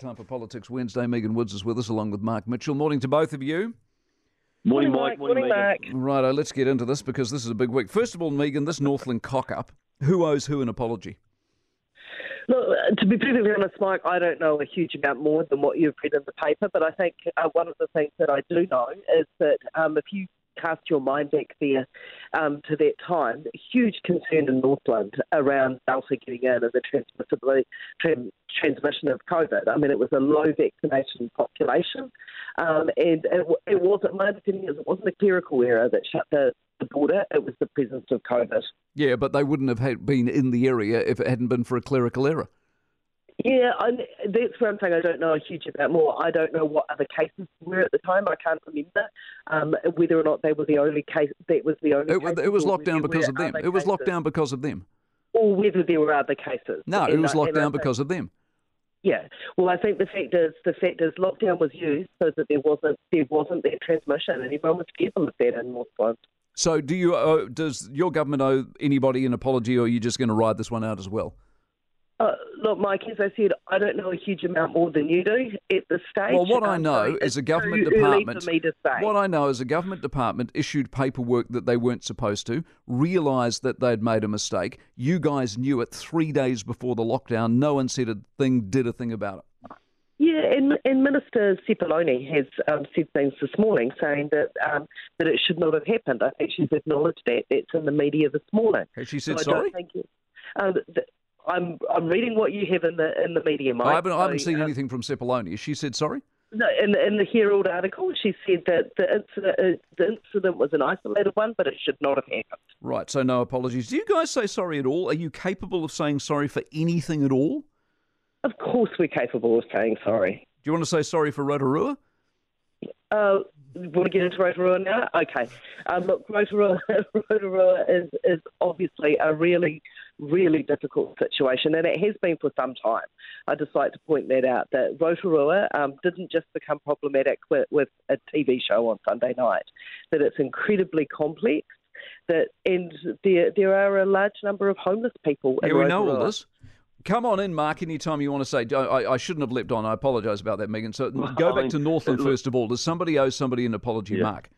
Time for Politics Wednesday. Megan Woods is with us along with Mark Mitchell. Morning to both of you. Morning, Mike. Morning, Mark. Righto, let's get into this because this is a big week. First of all, Megan, this Northland cock up. Who owes who an apology? Look, to be perfectly honest, Mike, I don't know a huge amount more than what you've read in the paper, but I think uh, one of the things that I do know is that um, if you cast your mind back there um, to that time, huge concern in Northland around Delta getting in and the transmissibility, tran- transmission of COVID. I mean, it was a low vaccination population, um, and it, it wasn't, my understanding is it wasn't a clerical error that shut the, the border, it was the presence of COVID. Yeah, but they wouldn't have had been in the area if it hadn't been for a clerical error. Yeah, that's where I'm saying I don't know a huge amount more. I don't know what other cases were at the time. I can't remember um, whether or not they were the only case. That was the only. It, it was locked down because of them. It was locked down because of them. Or whether there were other cases. No, and, it was locked down because of them. Yeah, well, I think the fact is the fact is lockdown was used so that there wasn't there wasn't that transmission, and everyone was careful of that in Northland. So, do you? Uh, does your government owe anybody an apology, or are you just going to ride this one out as well? Uh, look, Mike, as I said, I don't know a huge amount more than you do at this stage. Well, what I know is a government department. What I know is a government department issued paperwork that they weren't supposed to, realised that they'd made a mistake. You guys knew it three days before the lockdown. No one said a thing, did a thing about it. Yeah, and, and Minister Sepuloni has um, said things this morning saying that um, that it should not have happened. I think she's acknowledged that. That's in the media this morning. Has she said so sorry? Um, I'm I'm reading what you have in the in the media, Mike. I haven't, I haven't seen uh, anything from Sepuloni. She said sorry. No, in the, in the Herald article, she said that the incident uh, the incident was an isolated one, but it should not have happened. Right. So no apologies. Do you guys say sorry at all? Are you capable of saying sorry for anything at all? Of course, we're capable of saying sorry. Do you want to say sorry for Rotorua? Uh, want to get into Rotorua now? Okay. Um, look, Rotorua, Rotorua is, is obviously a really, really difficult situation, and it has been for some time. I'd just like to point that out that Rotorua um, didn't just become problematic with, with a TV show on Sunday night, that it's incredibly complex. That and there there are a large number of homeless people. Yeah, we know all this. Come on in, Mark, anytime you want to say. I, I shouldn't have leapt on. I apologise about that, Megan. So go back to Northland first of all. Does somebody owe somebody an apology, yeah. Mark?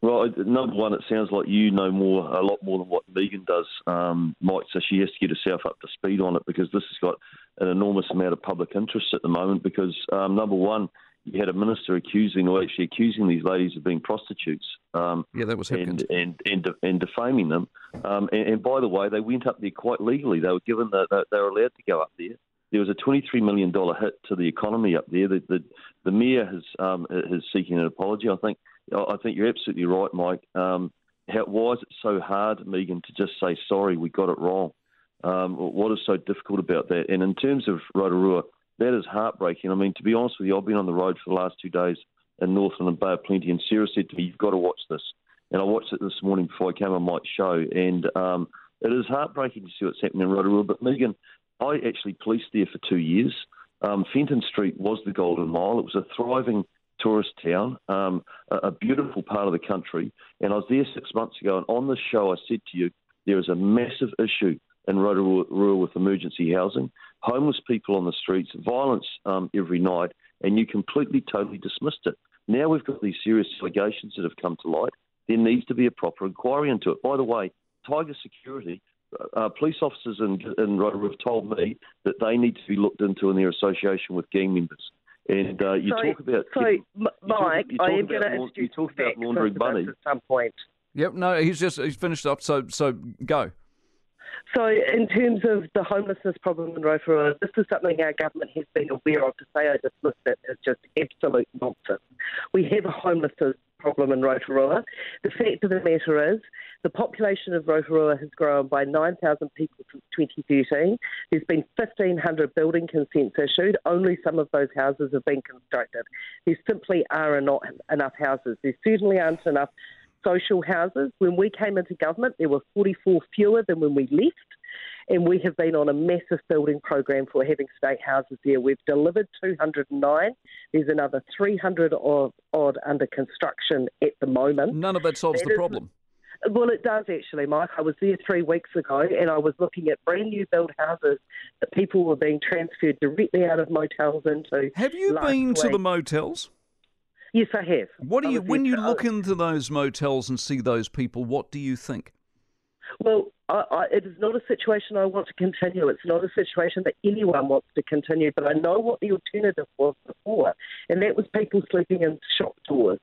Well, number one, it sounds like you know more, a lot more than what Megan does, um, Mike. So she has to get herself up to speed on it because this has got an enormous amount of public interest at the moment. Because um, number one, you had a minister accusing, or actually accusing these ladies of being prostitutes. Um, yeah, that was and, and, and and defaming them. Um, and, and, by the way, they went up there quite legally. They were given that the, they were allowed to go up there. There was a twenty-three million dollar hit to the economy up there. The the, the mayor has um, is seeking an apology. I think I think you're absolutely right, Mike. Um, how, why is it so hard, Megan, to just say sorry? We got it wrong. Um, what is so difficult about that? And in terms of Rotorua that is heartbreaking. I mean, to be honest with you, I've been on the road for the last two days in Northland and Bay of Plenty, and Sarah said to me, "You've got to watch this." And I watched it this morning before I came on Mike's show, and um, it is heartbreaking to see what's happening in Rotorua. But Megan, I actually policed there for two years. Um, Fenton Street was the Golden Mile. It was a thriving tourist town, um, a, a, beautiful part of the country. And I was there six months ago, and on the show, I said to you, there is a massive issue in Rotorua with emergency housing homeless people on the streets, violence um, every night, and you completely, totally dismissed it. Now we've got these serious allegations that have come to light. There needs to be a proper inquiry into it. By the way, Tiger Security, uh, uh police officers in, in Rotorua have told me that they need to be looked into in their association with gang members. And uh, you sorry, talk about sorry, Mike. You talk, you talk I am going to introduce you talk about laundering money at some point. Yep. No, he's just he's finished up. So so go. So, in terms of the homelessness problem in Rotorua, this is something our government has been aware of. To say I dismissed it is just absolute nonsense. We have a homelessness problem in Rotorua. The fact of the matter is, the population of Rotorua has grown by 9,000 people since 2013. There's been 1,500 building consents issued. Only some of those houses have been constructed. There simply are not enough houses. There certainly aren't enough social houses. When we came into government, there were 44 fewer than when we left. And we have been on a massive building program for having state houses there. We've delivered 209. There's another 300 odd, odd under construction at the moment. None of that solves that the problem. Well, it does actually, Mike. I was there three weeks ago and I was looking at brand new built houses that people were being transferred directly out of motels into. Have you been week. to the motels? Yes, I have. What do you, when you look into those motels and see those people, what do you think? Well, I, I, it is not a situation I want to continue. It's not a situation that anyone wants to continue. But I know what the alternative was before, and that was people sleeping in shop doors.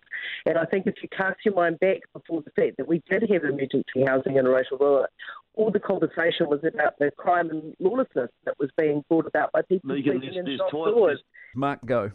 And I think if you cast your mind back before the fact that we did have emergency housing in Rotorua, all the conversation was about the crime and lawlessness that was being brought about by people Megan, sleeping in shop doors. Mark, go.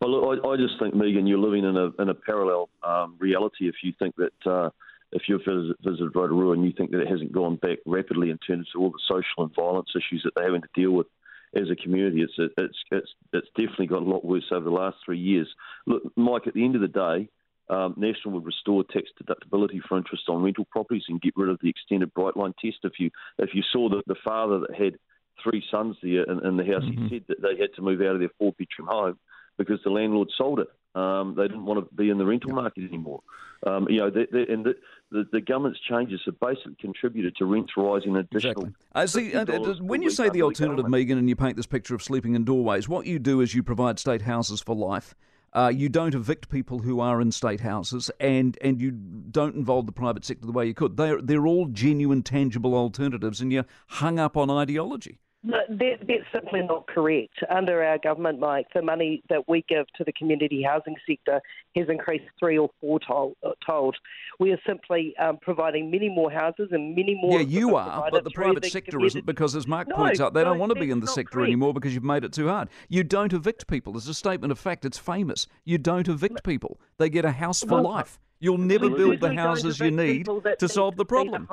Well, look, I, I, just think, Megan, you're living in a in a parallel um, reality if you think that. Uh, if you've visited Rotorua and you think that it hasn't gone back rapidly in terms of all the social and violence issues that they're having to deal with as a community, it's it's it's it's definitely got a lot worse over the last three years. Look, Mike, at the end of the day, um, National would restore tax deductibility for interest on rental properties and get rid of the extended bright line test. If you if you saw the, the father that had three sons there in, in the house, mm-hmm. he said that they had to move out of their four bedroom home because the landlord sold it. Um, they didn't want to be in the rental market anymore. Um, you know, they, they, and the, the, the, government's changes have basically contributed to rents rising additional. Exactly. See, uh, uh when you say the alternative, Megan, and you paint this picture of sleeping in doorways, what you do is you provide state houses for life. Uh, you don't evict people who are in state houses, and, and you don't involve the private sector the way you could. They're, they're all genuine, tangible alternatives, and you're hung up on ideology. No, that, that's simply not correct. Under our government, Mike, the money that we give to the community housing sector has increased three or four told. told. We are simply um, providing many more houses and many more. Yeah, you are, but the private the sector community. isn't because, as Mark no, points out, they no, don't want to be in the sector correct. anymore because you've made it too hard. You don't evict people. It's a statement of fact. It's famous. You don't evict people. They get a house for life. You'll never build the houses you need to solve the problem.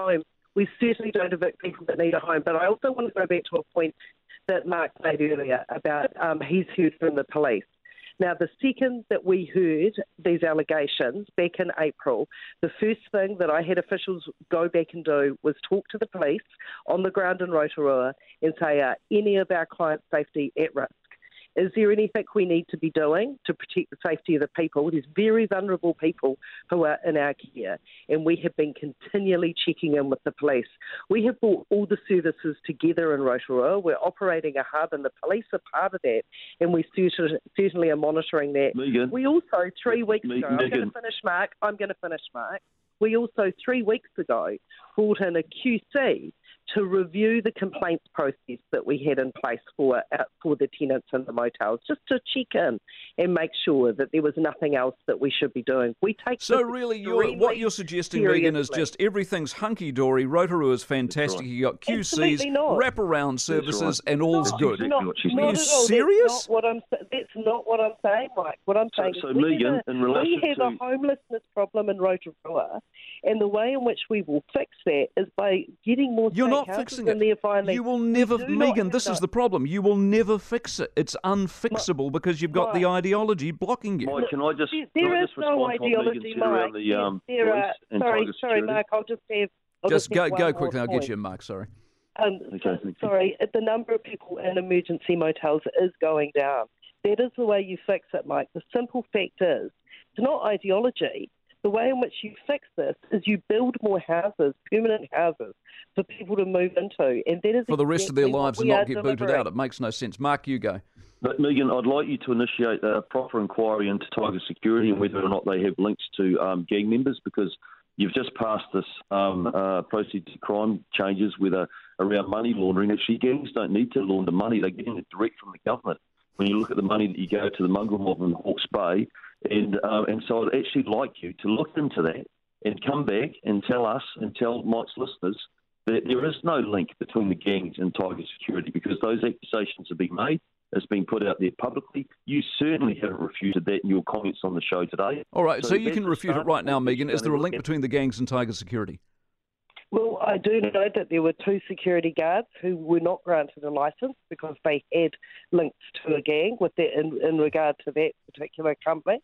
We certainly don't evict people that need a home. But I also want to go back to a point that Mark made earlier about um, he's heard from the police. Now, the second that we heard these allegations back in April, the first thing that I had officials go back and do was talk to the police on the ground in Rotorua and say, are any of our clients' safety at risk? Is there anything we need to be doing to protect the safety of the people? There's very vulnerable people who are in our care, and we have been continually checking in with the police. We have brought all the services together in Rotorua. We're operating a hub, and the police are part of that, and we certainly are monitoring that. Megan. We also, three weeks Megan. ago, I'm going to finish, Mark. I'm going to finish, Mark. We also, three weeks ago, brought in a QC to review the complaints process that we had in place for uh, for the tenants in the motels, just to check in and make sure that there was nothing else that we should be doing. We take so really, you're, what you're suggesting, seriously. Megan, is just everything's hunky dory. Rotorua is fantastic. Right. You got QCs, wraparound services, right. and all's not, good. Not, not Are you serious? That's not, what I'm, that's not what I'm saying, Mike. What I'm saying so, is so we, Megan, have, a, we have to... a homelessness problem in Rotorua, and the way in which we will fix that is by getting more. You're not fixing it. You will never, Megan. This is the problem. You will never fix it. It's unfixable because you've got the ideology blocking you. Mike, can I just? There is just no ideology, Mike. The, um, there are, sorry, sorry, Mark. I'll just have. I'll just, just go, go quickly. I'll get you, Mark. Sorry. Um, okay, sorry, the number of people in emergency motels is going down. That is the way you fix it, Mike. The simple fact is, it's not ideology the way in which you fix this is you build more houses, permanent houses, for people to move into, and that is for the rest exactly of their lives and not get delivering. booted out. It makes no sense. Mark, you go. But Megan, I'd like you to initiate a proper inquiry into Tiger Security and whether or not they have links to um, gang members, because you've just passed this um, uh, proceeds to crime changes with a, around money laundering. Actually, gangs don't need to launder money; they're getting it direct from the government. When you look at the money that you go to the mongrel mob in Hawke's Bay, and um, and so I'd actually like you to look into that and come back and tell us and tell Mike's listeners that there is no link between the gangs and Tiger Security because those accusations have been made. It's been put out there publicly. You certainly haven't refuted that in your comments on the show today. All right, so, so you can refute it right now, Megan. Is there a link between the gangs and Tiger Security? Well, I do know that there were two security guards who were not granted a license because they had links to a gang with that in, in regard to that particular company.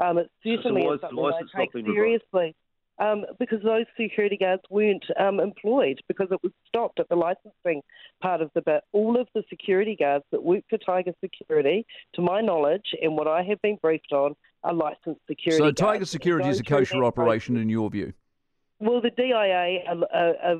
Um, it certainly so, so is something I take seriously. Um, because those security guards weren't um, employed because it was stopped at the licensing part of the bit. All of the security guards that work for Tiger Security, to my knowledge and what I have been briefed on, are licensed security. So Tiger Security is a kosher operation in your view. Well, the DIA uh,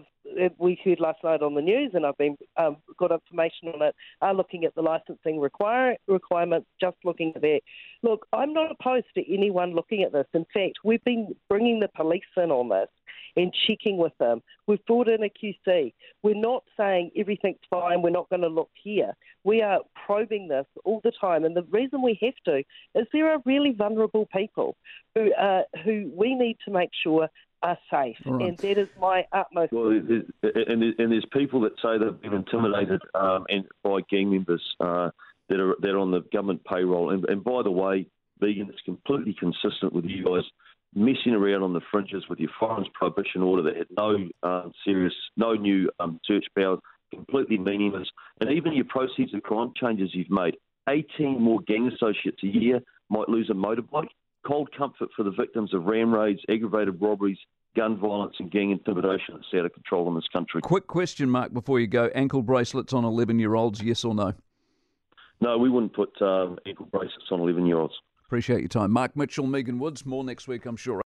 we heard last night on the news, and I've been um, got information on it, are looking at the licensing require, requirements, just looking at that. Look, I'm not opposed to anyone looking at this. In fact, we've been bringing the police in on this and checking with them. We've brought in a QC. We're not saying everything's fine, we're not going to look here. We are probing this all the time, and the reason we have to is there are really vulnerable people who, uh, who we need to make sure are safe, right. and that is my utmost. Well, and, and there's people that say they've been intimidated um, and by gang members uh, that are that are on the government payroll. And, and by the way, Megan is completely consistent with you guys messing around on the fringes with your firearms prohibition order that had no um, serious, no new um, search powers, completely meaningless, and even your proceeds of crime changes you've made. 18 more gang associates a year might lose a motorbike cold comfort for the victims of ram raids, aggravated robberies, gun violence, and gang intimidation that's out of control in this country. Quick question, Mark, before you go: ankle bracelets on eleven-year-olds, yes or no? No, we wouldn't put um, ankle bracelets on eleven-year-olds. Appreciate your time, Mark Mitchell, Megan Woods. More next week, I'm sure.